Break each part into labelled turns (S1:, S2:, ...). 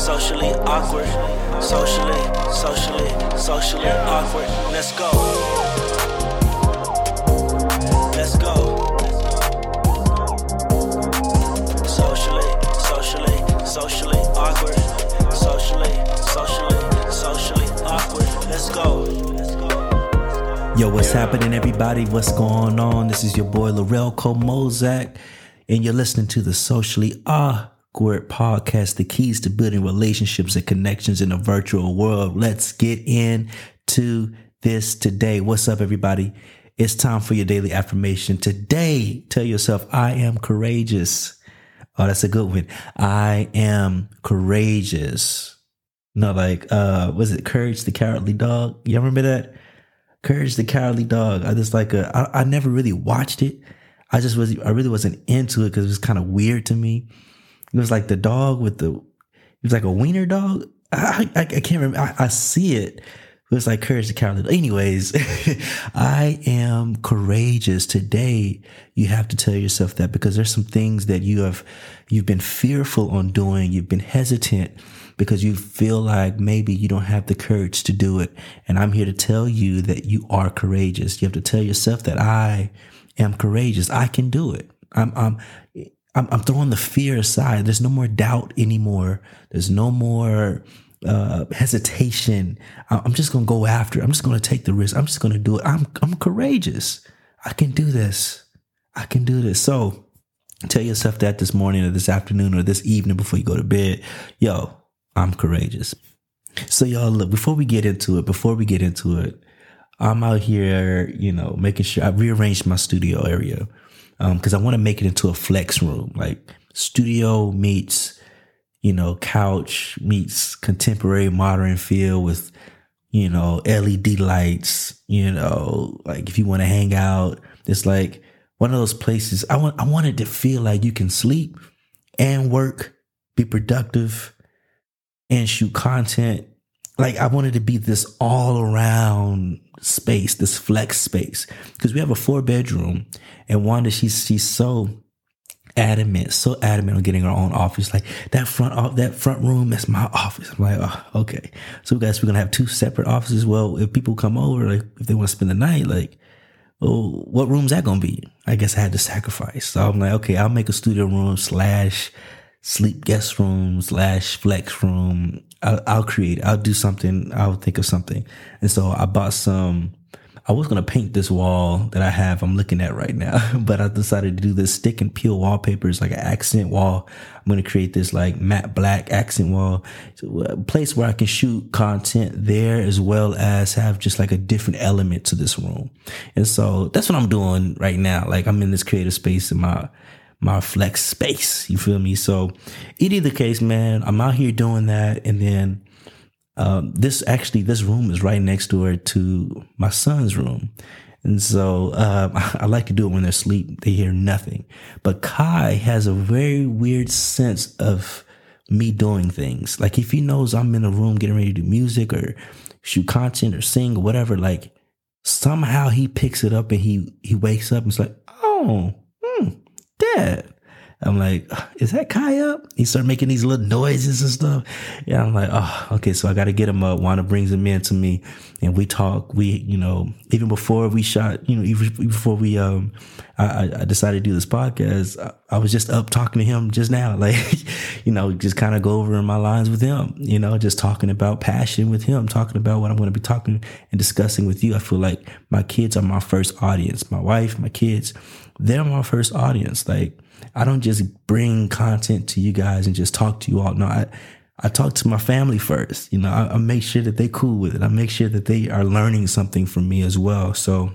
S1: socially awkward, socially, socially, socially awkward. Let's go. Let's go. Socially, socially, socially awkward, socially, socially, socially awkward. Let's go. Yo, what's happening, everybody? What's going on? This is your boy Laurel Mozak, and you're listening to the Socially Awkward podcast, the keys to building relationships and connections in a virtual world. Let's get into this today. What's up, everybody? It's time for your daily affirmation. Today, tell yourself, I am courageous. Oh, that's a good one. I am courageous. No, like, uh, was it Courage the Cowardly Dog? You remember that? Courage the Cowardly Dog. I just like a, I, I never really watched it. I just was, I really wasn't into it because it was kind of weird to me. It was like the dog with the, it was like a wiener dog. I, I, I can't remember. I, I, see it. It was like Courage Cowardly Dog. Anyways, I am courageous. Today, you have to tell yourself that because there's some things that you have, you've been fearful on doing. You've been hesitant because you feel like maybe you don't have the courage to do it. And I'm here to tell you that you are courageous. You have to tell yourself that I am courageous. I can do it. I'm, I'm, I'm, I'm throwing the fear aside. There's no more doubt anymore. There's no more, uh, hesitation. I'm just going to go after it. I'm just going to take the risk. I'm just going to do it. I'm, I'm courageous. I can do this. I can do this. So tell yourself that this morning or this afternoon or this evening before you go to bed. Yo, I'm courageous. So y'all look, before we get into it, before we get into it, I'm out here, you know, making sure I rearranged my studio area. Um, cause I want to make it into a flex room, like studio meets, you know, couch meets contemporary modern feel with, you know, LED lights, you know, like if you want to hang out, it's like one of those places I want, I wanted to feel like you can sleep and work, be productive, and shoot content. Like I wanted to be this all around space, this flex space. Cause we have a four bedroom and Wanda, she's, she's so adamant, so adamant on getting our own office. Like that front, off that front room, that's my office. I'm like, oh, okay. So guys, we're to have two separate offices. Well, if people come over, like if they want to spend the night, like, well, what room's that to be? I guess I had to sacrifice. So I'm like, okay, I'll make a studio room slash sleep guest room slash flex room. I'll, I'll, create, I'll do something. I'll think of something. And so I bought some, I was to paint this wall that I have, I'm looking at right now, but I decided to do this stick and peel wallpapers, like an accent wall. I'm to create this like matte black accent wall, a uh, place where I can shoot content there as well as have just like a different element to this room. And so that's what I'm doing right now. Like I'm in this creative space in my, my flex space. You feel me? So, in either case, man, I'm out here doing that, and then um, this actually this room is right next door to my son's room. And so uh, I like to do it when they're asleep. They hear nothing. But Kai has a very weird sense of me doing things. Like if he knows I'm in a room getting ready to do music or shoot content or sing or whatever, like somehow he picks it up and he he wakes up and it's like, oh, dad. I'm like, is that Kai up? He started making these little noises and stuff. Yeah, I'm like, oh, okay. So I got to get him up. Wanda brings him in to me and we talk. We, you know, even before we shot, you know, even before we, um, I, I decided to do this podcast, I, I was just up talking to him just now. Like, you know, just kind of go over my lines with him, you know, just talking about passion with him, talking about what I'm going to be talking and discussing with you. I feel like my kids are my first audience. My wife, my kids, they're my first audience. Like, I don't just bring content to you guys and just talk to you all. No, I, I talk to my family first. You know, I, I make sure that they cool with it. I make sure that they are learning something from me as well. So,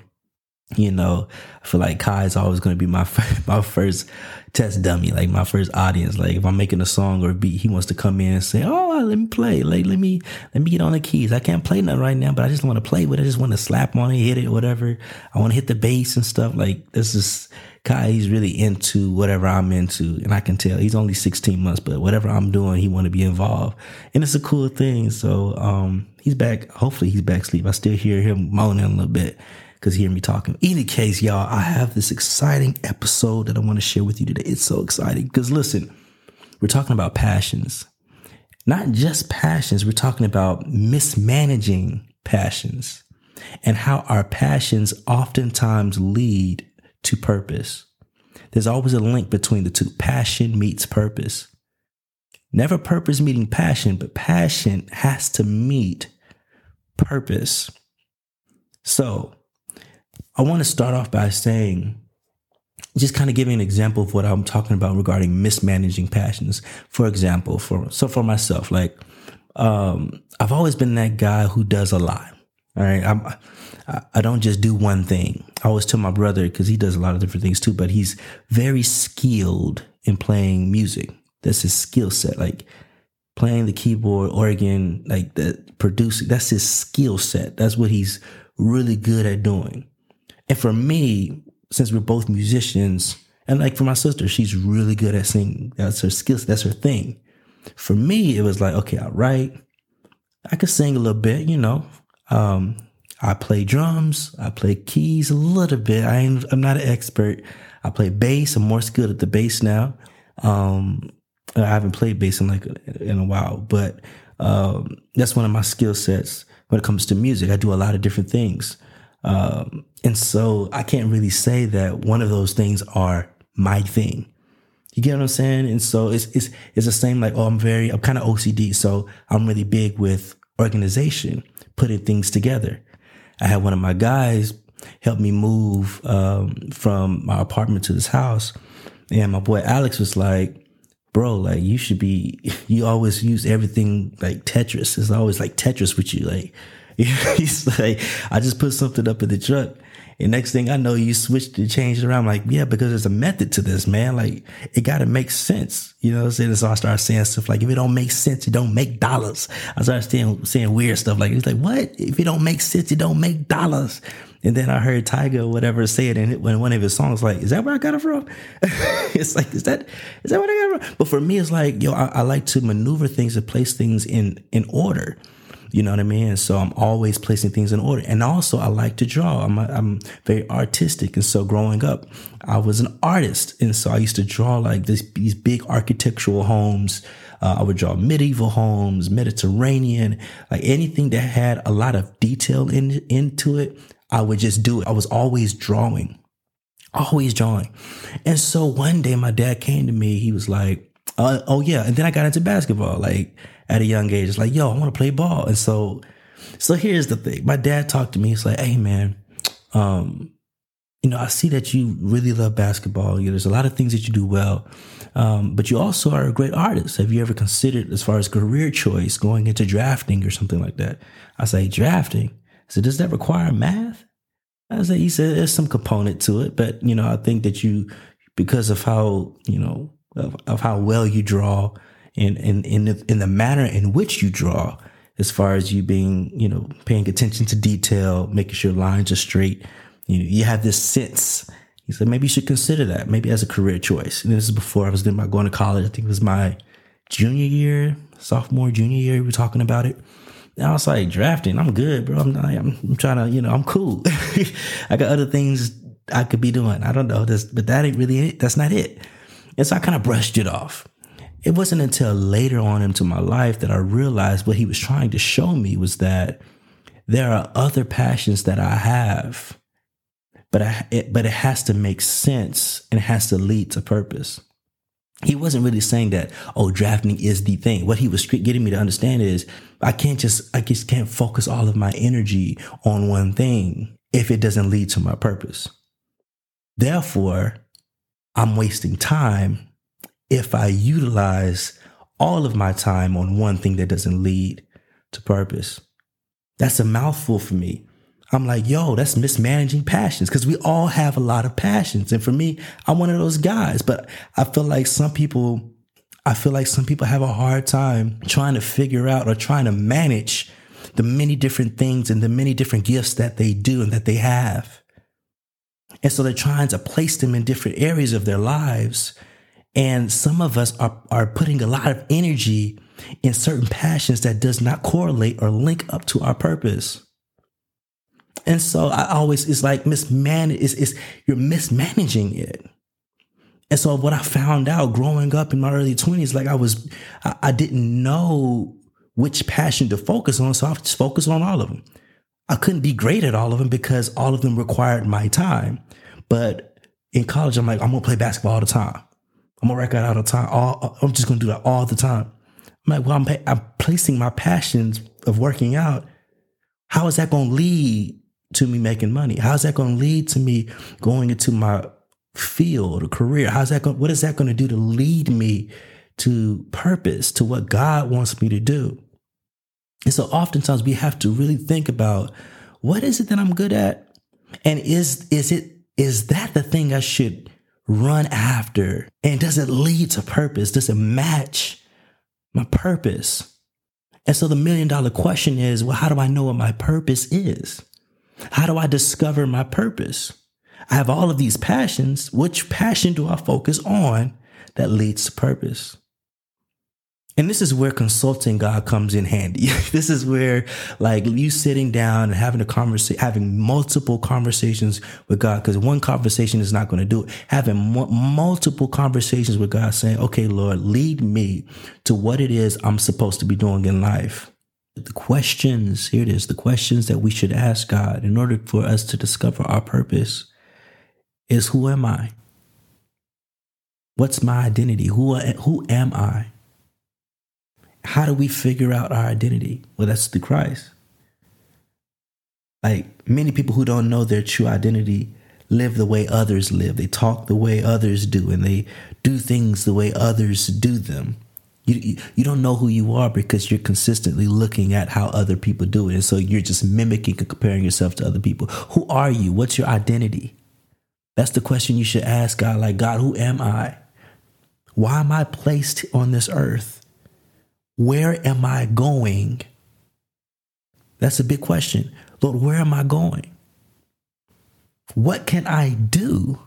S1: you know, I feel like Kai is always going to be my my first test dummy, like my first audience. Like if I'm making a song or a beat, he wants to come in and say, "Oh, let me play. Like let me let me get on the keys. I can't play nothing right now, but I just want to play with it. I just want to slap on it, hit it, whatever. I want to hit the bass and stuff. Like this is Kai. He's really into whatever I'm into, and I can tell he's only 16 months, but whatever I'm doing, he want to be involved, and it's a cool thing. So um, he's back. Hopefully, he's back asleep. I still hear him moaning a little bit because hear me talking. Any case, y'all, I have this exciting episode that I want to share with you today. It's so exciting because listen, we're talking about passions. not just passions, we're talking about mismanaging passions and how our passions oftentimes lead to purpose. There's always a link between the two. Passion meets purpose. Never purpose meeting passion, but passion has to meet purpose. So I want to start off by saying, just kind of giving an example of what I'm talking about regarding mismanaging passions. For example, for so for myself, like um, I've always been that guy who does a lot. All right, I'm, I don't just do one thing. I always tell my brother because he does a lot of different things too, but he's very skilled in playing music. That's his skill set. Like playing the keyboard, organ, like the producing. That's his skill set. That's what he's really good at doing. And for me, since we're both musicians, and like for my sister, she's really good at singing. That's her skill. That's her thing. For me, it was like, okay, I write. I could sing a little bit, you know. Um, I play drums. I play keys a little bit. I ain't, I'm not an expert. I play bass. I'm more skilled at the bass now. Um, I haven't played bass in like in a while, but um, that's one of my skill sets when it comes to music. I do a lot of different things. Um, and so I can't really say that one of those things are my thing. You get what I'm saying? And so it's, it's, it's the same like, oh, I'm very, I'm kind of OCD. So I'm really big with organization, putting things together. I had one of my guys help me move, um, from my apartment to this house. And my boy Alex was like, bro, like you should be, you always use everything like Tetris. It's always like Tetris with you. Like, he's like, I just put something up in the truck. And next thing I know, you switched to change around. I'm like, yeah, because there's a method to this, man. Like, it got to make sense. You know what I'm saying? So I started saying stuff like, if it don't make sense, it don't make dollars. I started saying, saying weird stuff like, he's like, what? If it don't make sense, it don't make dollars. And then I heard Tiger or whatever say it in when one of his songs, like, is that where I got it from? it's like, is that is that what I got it from? But for me, it's like, yo, I, I like to maneuver things and place things in in order. You know what I mean? so I'm always placing things in order. And also, I like to draw. I'm, a, I'm very artistic. And so growing up, I was an artist. And so I used to draw like this, these big architectural homes. Uh, I would draw medieval homes, Mediterranean, like anything that had a lot of detail in into it. I would just do it. I was always drawing, always drawing. And so one day my dad came to me. He was like, uh, oh yeah. And then I got into basketball, like at a young age. It's like, yo, I want to play ball. And so, so here's the thing. My dad talked to me. He's like, hey man, um, you know, I see that you really love basketball. You know, there's a lot of things that you do well. Um, but you also are a great artist. Have you ever considered, as far as career choice, going into drafting or something like that? I say, drafting. So does that require math? I say, he said, there's some component to it, but you know, I think that you, because of how, you know, of, of how well you draw and in the, in the manner in which you draw, as far as you being, you know, paying attention to detail, making sure lines are straight. You know, you have this sense. He said, maybe you should consider that, maybe as a career choice. And this is before I was thinking about going to college. I think it was my junior year, sophomore, junior year. We were talking about it. And I was like, drafting, I'm good, bro. I'm, I'm, I'm trying to, you know, I'm cool. I got other things I could be doing. I don't know. This, but that ain't really it. That's not it. And so I kind of brushed it off. It wasn't until later on into my life that I realized what he was trying to show me was that there are other passions that I have, but I, it, but it has to make sense and it has to lead to purpose. He wasn't really saying that, oh, drafting is the thing. What he was getting me to understand is I can't just, I just can't focus all of my energy on one thing if it doesn't lead to my purpose. Therefore, I'm wasting time if I utilize all of my time on one thing that doesn't lead to purpose. That's a mouthful for me. I'm like, yo, that's mismanaging passions because we all have a lot of passions. And for me, I'm one of those guys, but I feel like some people, I feel like some people have a hard time trying to figure out or trying to manage the many different things and the many different gifts that they do and that they have. And so they're trying to place them in different areas of their lives. And some of us are, are putting a lot of energy in certain passions that does not correlate or link up to our purpose. And so I always, it's like mismanage, it's, it's, you're mismanaging it. And so what I found out growing up in my early 20s, like I was, I, I didn't know which passion to focus on. So I just focused on all of them. I couldn't be great at all of them because all of them required my time. But in college, I'm like, I'm gonna play basketball all the time. I'm gonna work out all the time. All, I'm just gonna do that all the time. I'm like, well, I'm, I'm placing my passions of working out. How is that gonna lead to me making money? How's that gonna lead to me going into my field or career? How's that going? What is that going to do to lead me to purpose, to what God wants me to do? And so oftentimes we have to really think about what is it that I'm good at? And is is it is that the thing I should run after? And does it lead to purpose? Does it match my purpose? And so the million dollar question is, well, how do I know what my purpose is? How do I discover my purpose? I have all of these passions. Which passion do I focus on that leads to purpose? And this is where consulting God comes in handy. this is where like you sitting down and having a conversation, having multiple conversations with God, because one conversation is not going to do it. Having multiple conversations with God saying, okay, Lord, lead me to what it is I'm supposed to be doing in life. The questions, here it is, the questions that we should ask God in order for us to discover our purpose is who am I? What's my identity? Who, who am I? How do we figure out our identity? Well, that's through Christ. Like many people who don't know their true identity live the way others live. They talk the way others do, and they do things the way others do them. You, you, you don't know who you are because you're consistently looking at how other people do it. And so you're just mimicking and comparing yourself to other people. Who are you? What's your identity? That's the question you should ask God. Like, God, who am I? Why am I placed on this earth? Where am I going? That's a big question. Lord, where am I going? What can I do?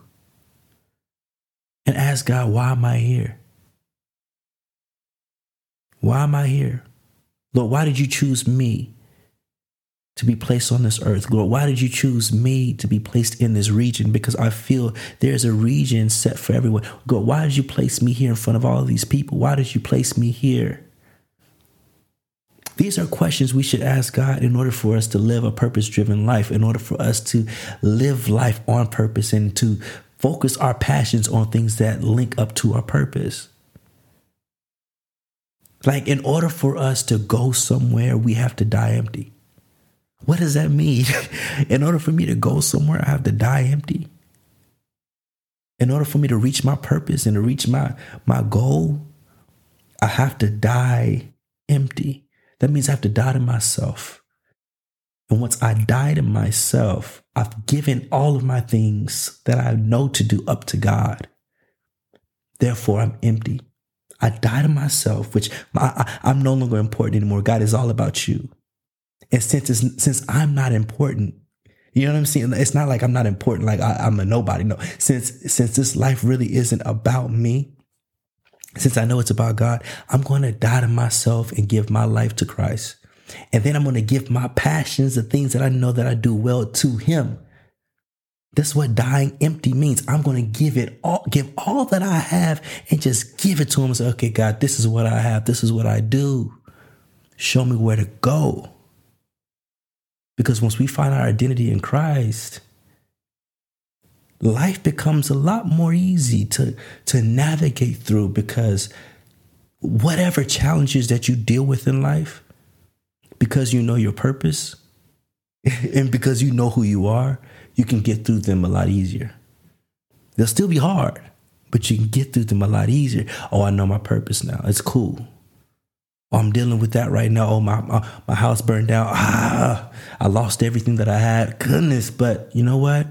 S1: And ask God, why am I here? Why am I here? Lord, why did you choose me? to be placed on this earth. Lord, why did you choose me to be placed in this region? Because I feel there's a region set for everyone. God, why did you place me here in front of all of these people? Why did you place me here? These are questions we should ask God in order for us to live a purpose driven life, in order for us to live life on purpose and to focus our passions on things that link up to our purpose. Like, in order for us to go somewhere, we have to die empty. What does that mean? In order for me to go somewhere, I have to die empty. In order for me to reach my purpose and to reach my, my goal, I have to die empty. That means I have to die to myself. And once I die to myself, I've given all of my things that I know to do up to God. Therefore, I'm empty. I die to myself, which I, am no longer important anymore. God is all about you. And since since I'm not important, you know what I'm saying? It's not like I'm not important, like I, I'm a nobody. No, since since this life really isn't about me, since I know it's about God, I'm going to die to myself and give my life to Christ. And then I'm going to give my passions, the things that I know that I do well to Him. That's what dying empty means. I'm going to give it all, give all that I have and just give it to Him and say, okay, God, this is what I have. This is what I do. Show me where to go. Because once we find our identity in Christ, life becomes a lot more easy to, to navigate through because whatever challenges that you deal with in life, because you know your purpose and because you know who you are, you can get through them a lot easier. They'll still be hard, but you can get through them a lot easier. Oh, I know my purpose now. It's cool. Oh, I'm dealing with that right now. Oh, my, my, my house burned down. Ah, I lost everything that I had. Goodness. But you know what?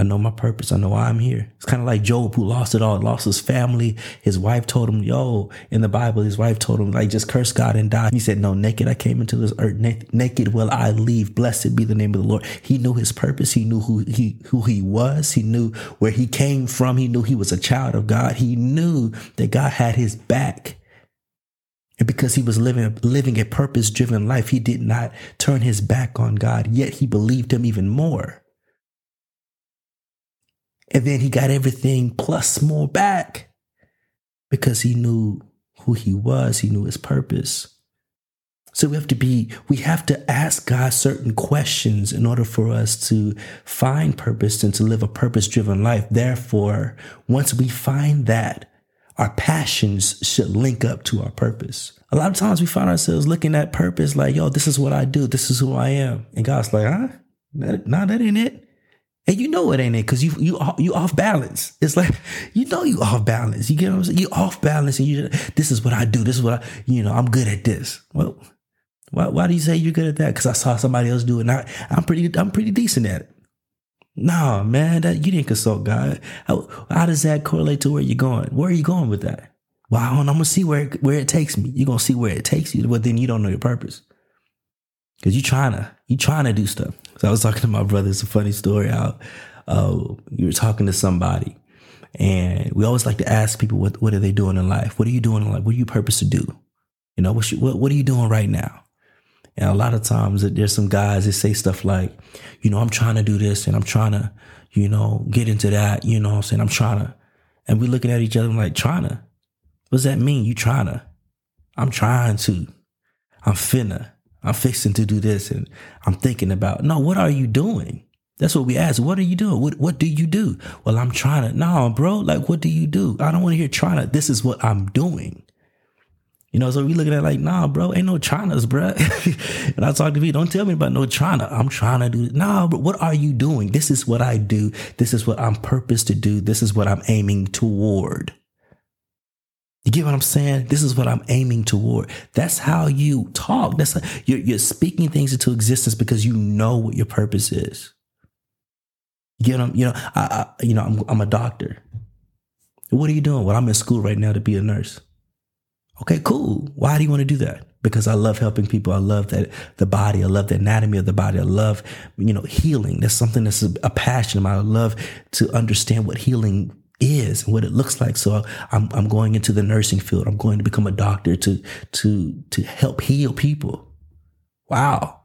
S1: I know my purpose. I know why I'm here. It's kind of like Job who lost it all, lost his family. His wife told him, yo, in the Bible, his wife told him, like, just curse God and die. He said, no, naked I came into this earth. naked will I leave. Blessed be the name of the Lord. He knew his purpose. He knew who he, who he was. He knew where he came from. He knew he was a child of God. He knew that God had his back. And because he was living, living a purpose driven life, he did not turn his back on God, yet he believed him even more. And then he got everything plus more back because he knew who he was, he knew his purpose. So we have to be, we have to ask God certain questions in order for us to find purpose and to live a purpose driven life. Therefore, once we find that, our passions should link up to our purpose. A lot of times we find ourselves looking at purpose like, yo, this is what I do. This is who I am. And God's like, huh? Nah, that ain't it. And you know it ain't it because you you you off balance. It's like you know you off balance. You get what I'm saying? You off balance, and you this is what I do. This is what I you know. I'm good at this. Well, why, why do you say you're good at that? Because I saw somebody else do it. And I, I'm pretty, I'm pretty decent at it. Nah, man, that you didn't consult God. How, how does that correlate to where you're going? Where are you going with that? Well, I'm gonna see where where it takes me. You're gonna see where it takes you, but then you don't know your purpose because you trying to you trying to do stuff. So I was talking to my brother. It's a funny story. How uh, you were talking to somebody, and we always like to ask people what what are they doing in life? What are you doing in life? What are you purpose to do? You know, what, what what are you doing right now? And a lot of times there's some guys that say stuff like, you know, I'm trying to do this and I'm trying to, you know, get into that, you know I'm saying? I'm trying to. And we're looking at each other like, trying to? What does that mean? You trying to? I'm trying to. I'm finna. I'm fixing to do this and I'm thinking about, no, what are you doing? That's what we ask. What are you doing? What what do you do? Well, I'm trying to. No, bro. Like, what do you do? I don't want to hear trying to. This is what I'm doing. You know, so we looking at like, nah, bro, ain't no China's, bro. and I talk to people, don't tell me about no China. I'm trying to do it. Nah, but what are you doing? This is what I do. This is what I'm purposed to do. This is what I'm aiming toward. You get what I'm saying? This is what I'm aiming toward. That's how you talk. That's how you're, you're speaking things into existence because you know what your purpose is. You get them? You know, I, I you know, I'm, I'm a doctor. What are you doing? Well, I'm in school right now to be a nurse. Okay, cool. Why do you want to do that? Because I love helping people. I love that the body. I love the anatomy of the body. I love, you know, healing. That's something that's a, a passion of mine. I love to understand what healing is and what it looks like. So I'm, I'm going into the nursing field. I'm going to become a doctor to, to, to help heal people. Wow.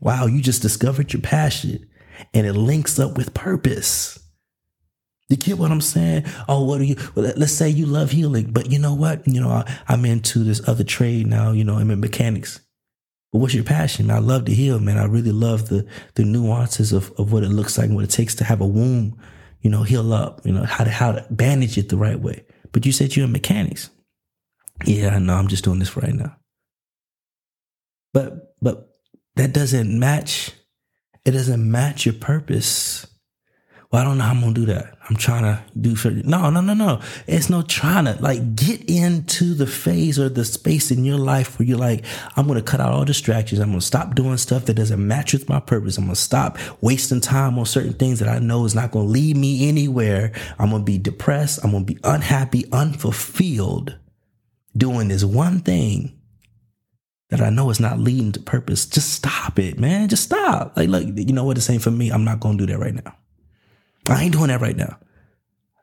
S1: Wow. You just discovered your passion and it links up with purpose. You get what I'm saying? Oh, what are you? Well, let's say you love healing, but you know what? You know, I, am into this other trade now. You know, I'm in mechanics. But what's your passion? I love to heal, man. I really love the the nuances of, of what it looks like and what it takes to have a wound, you know, heal up, you know, how to how to bandage it the right way. But you said you're in mechanics. Yeah, I know. I'm just doing this right now. But but that doesn't match. It doesn't match your purpose well, I don't know how I'm gonna do that. I'm trying to do no, no, no, no. It's no trying to like get into the phase or the space in your life where you're like, I'm gonna cut out all distractions. I'm gonna stop doing stuff that doesn't match with my purpose. I'm gonna stop wasting time on certain things that I know is not gonna lead me anywhere. I'm gonna be depressed. I'm gonna be unhappy, unfulfilled, doing this one thing that I know is not leading to purpose. Just stop it, man. Just stop. Like, look, you know what? The same for me. I'm not gonna do that right now. I ain't doing that right now.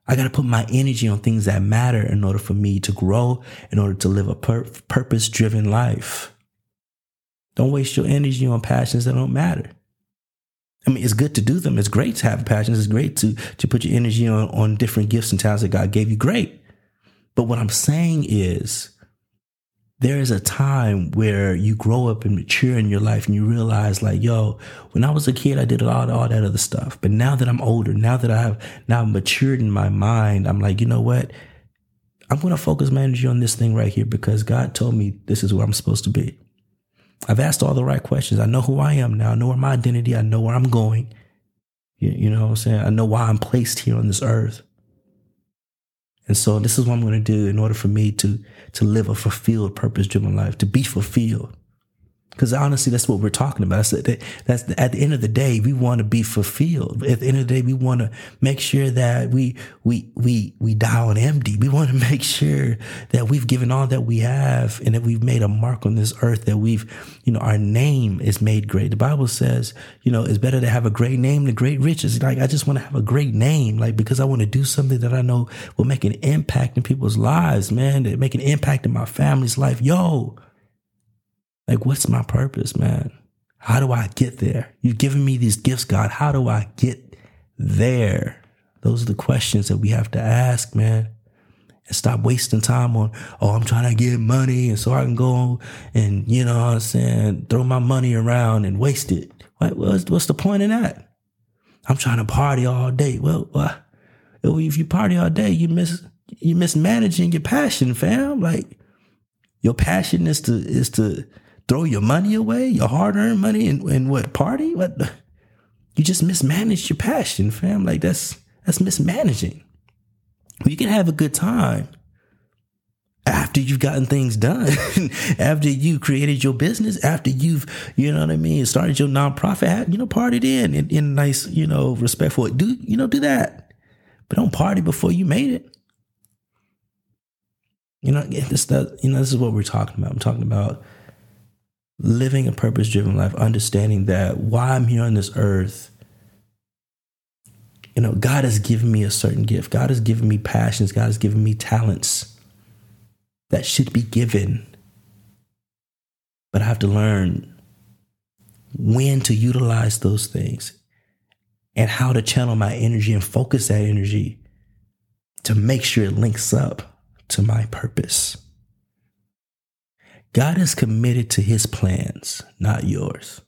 S1: I got to put my energy on things that matter in order for me to grow, in order to live a pur- purpose driven life. Don't waste your energy on passions that don't matter. I mean, it's good to do them. It's great to have passions. It's great to, to put your energy on, on different gifts and talents that God gave you. Great. But what I'm saying is, there is a time where you grow up and mature in your life and you realize like, yo, when I was a kid, I did all, all that other stuff. But now that I'm older, now that I have now matured in my mind, I'm like, you know what? I'm going to focus my energy on this thing right here because God told me this is where I'm supposed to be. I've asked all the right questions. I know who I am now. I know where my identity. I know where I'm going. You, you know what I'm saying? I know why I'm placed here on this earth. And so this is what I'm going to do in order for me to, to live a fulfilled, purpose driven life, to be fulfilled. Because honestly, that's what we're talking about. That's, that's at the end of the day, we want to be fulfilled. At the end of the day, we want to make sure that we we we we die on empty. We want to make sure that we've given all that we have and that we've made a mark on this earth. That we've, you know, our name is made great. The Bible says, you know, it's better to have a great name than great riches. Like I just want to have a great name, like because I want to do something that I know will make an impact in people's lives, man. That make an impact in my family's life. Yo. Like, what's my purpose, man? How do I get there? You've given me these gifts, God. How do I get there? Those are the questions that we have to ask, man. And stop wasting time on, oh, I'm trying to get money and so I can go and, you know what I'm saying, throw my money around and waste it. What, what's, what's the point in that? I'm trying to party all day. Well, well, if you party all day, you miss you mismanaging your passion, fam. Like your passion is to is to throw your money away, your hard earned money, and, and what party? What you just mismanaged your passion, fam. Like that's that's mismanaging. You can have a good time after you've gotten things done, after you created your business, after you've, you know what I mean, started your nonprofit, you know, partied in, in in nice, you know, respectful. Do you know do that, but don't party before you made it. You know, this that you know this is what we're talking about. I'm talking about living a purpose driven life, understanding that why I'm here on this earth you know, God has given me a certain gift. God has given me passions. God has given me talents that should be given. But I have to learn when to utilize those things and how to channel my energy and focus that energy to make sure it links up to my purpose. God is committed to his plans, not yours.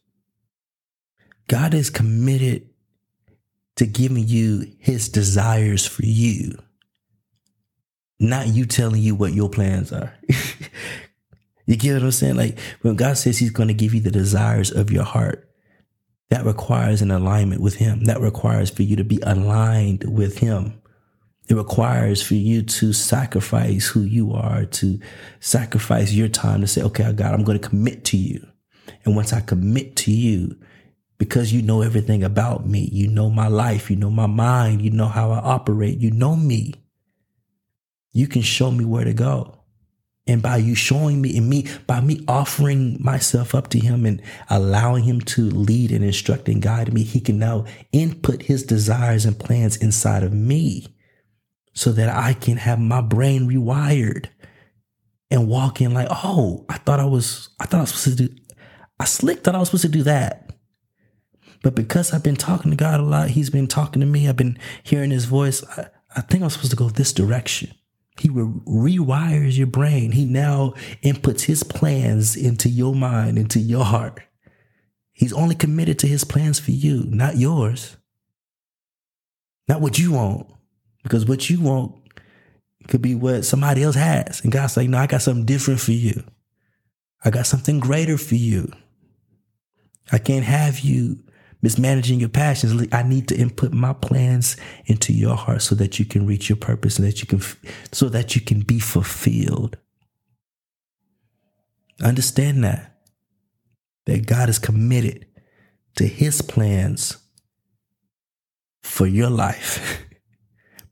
S1: God is committed to giving you his desires for you, not you telling you what your plans are. you get what I'm saying? Like when God says he's going to give you the desires of your heart, that requires an alignment with him. That requires for you to be aligned with him. It requires for you to sacrifice who you are, to sacrifice your time to say, okay, God, I'm going to commit to you. And once I commit to you, because you know everything about me. You know my life. You know my mind. You know how I operate. You know me. You can show me where to go. And by you showing me and me, by me offering myself up to him and allowing him to lead and instruct and guide me, he can now input his desires and plans inside of me so that I can have my brain rewired and walk in like, oh, I thought I was, I thought I was supposed to do, I slick thought I was supposed to do that. But because I've been talking to God a lot, He's been talking to me. I've been hearing His voice. I, I think I'm supposed to go this direction. He re- rewires your brain. He now inputs His plans into your mind, into your heart. He's only committed to His plans for you, not yours. Not what you want. Because what you want could be what somebody else has. And God's like, no, I got something different for you. I got something greater for you. I can't have you mismanaging your passions. I need to input my plans into your heart so that you can reach your purpose and that you can, so that you can be fulfilled. Understand that, that God is committed to his plans for your life,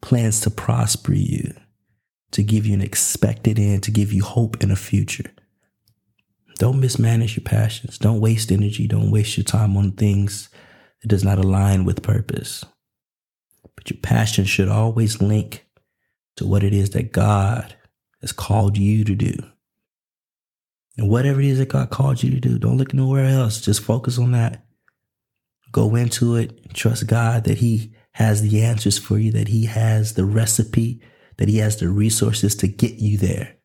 S1: plans to prosper you, to give you an expected end, to give you hope in a future. Don't mismanage your passions. Don't waste energy. Don't waste your time on things that does not align with purpose. But your passion should always link to what it is that God has called you to do. And whatever it is that God called you to do, don't look nowhere else. Just focus on that. Go into it. Trust God that He has the answers for you, that He has the recipe, that He has the resources to get you there.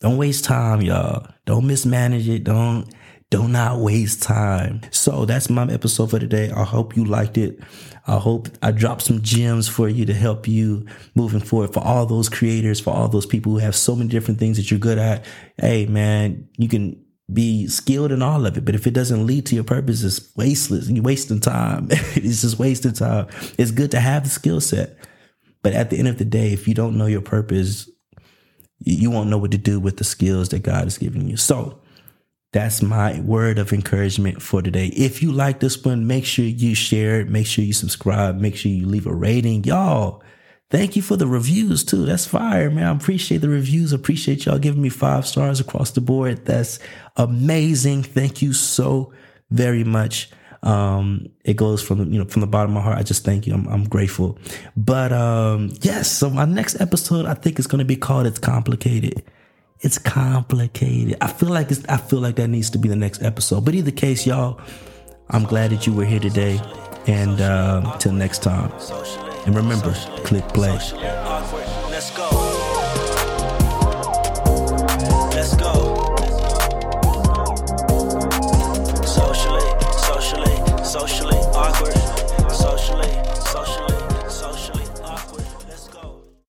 S1: Don't waste time, y'all. Don't mismanage it. Don't do not waste time. So that's my episode for today. I hope you liked it. I hope I dropped some gems for you to help you moving forward. For all those creators, for all those people who have so many different things that you're good at. Hey, man, you can be skilled in all of it, but if it doesn't lead to your purpose, it's wasteless. You're wasting time. it's just wasting time. It's good to have the skill set. But at the end of the day, if you don't know your purpose, you won't know what to do with the skills that God has given you. So that's my word of encouragement for today. If you like this one, make sure you share it. Make sure you subscribe. Make sure you leave a rating. Y'all, thank you for the reviews too. That's fire, man. I appreciate the reviews. Appreciate y'all giving me five stars across the board. That's amazing. Thank you so very much. Um, it goes from you know from the bottom of my heart. I just thank you. I'm, I'm grateful. But um, yes, so my next episode I think is going to be called "It's Complicated." It's complicated. I feel like it's, I feel like that needs to be the next episode. But either case, y'all, I'm glad that you were here today.
S2: And uh, till next time. And remember, click play.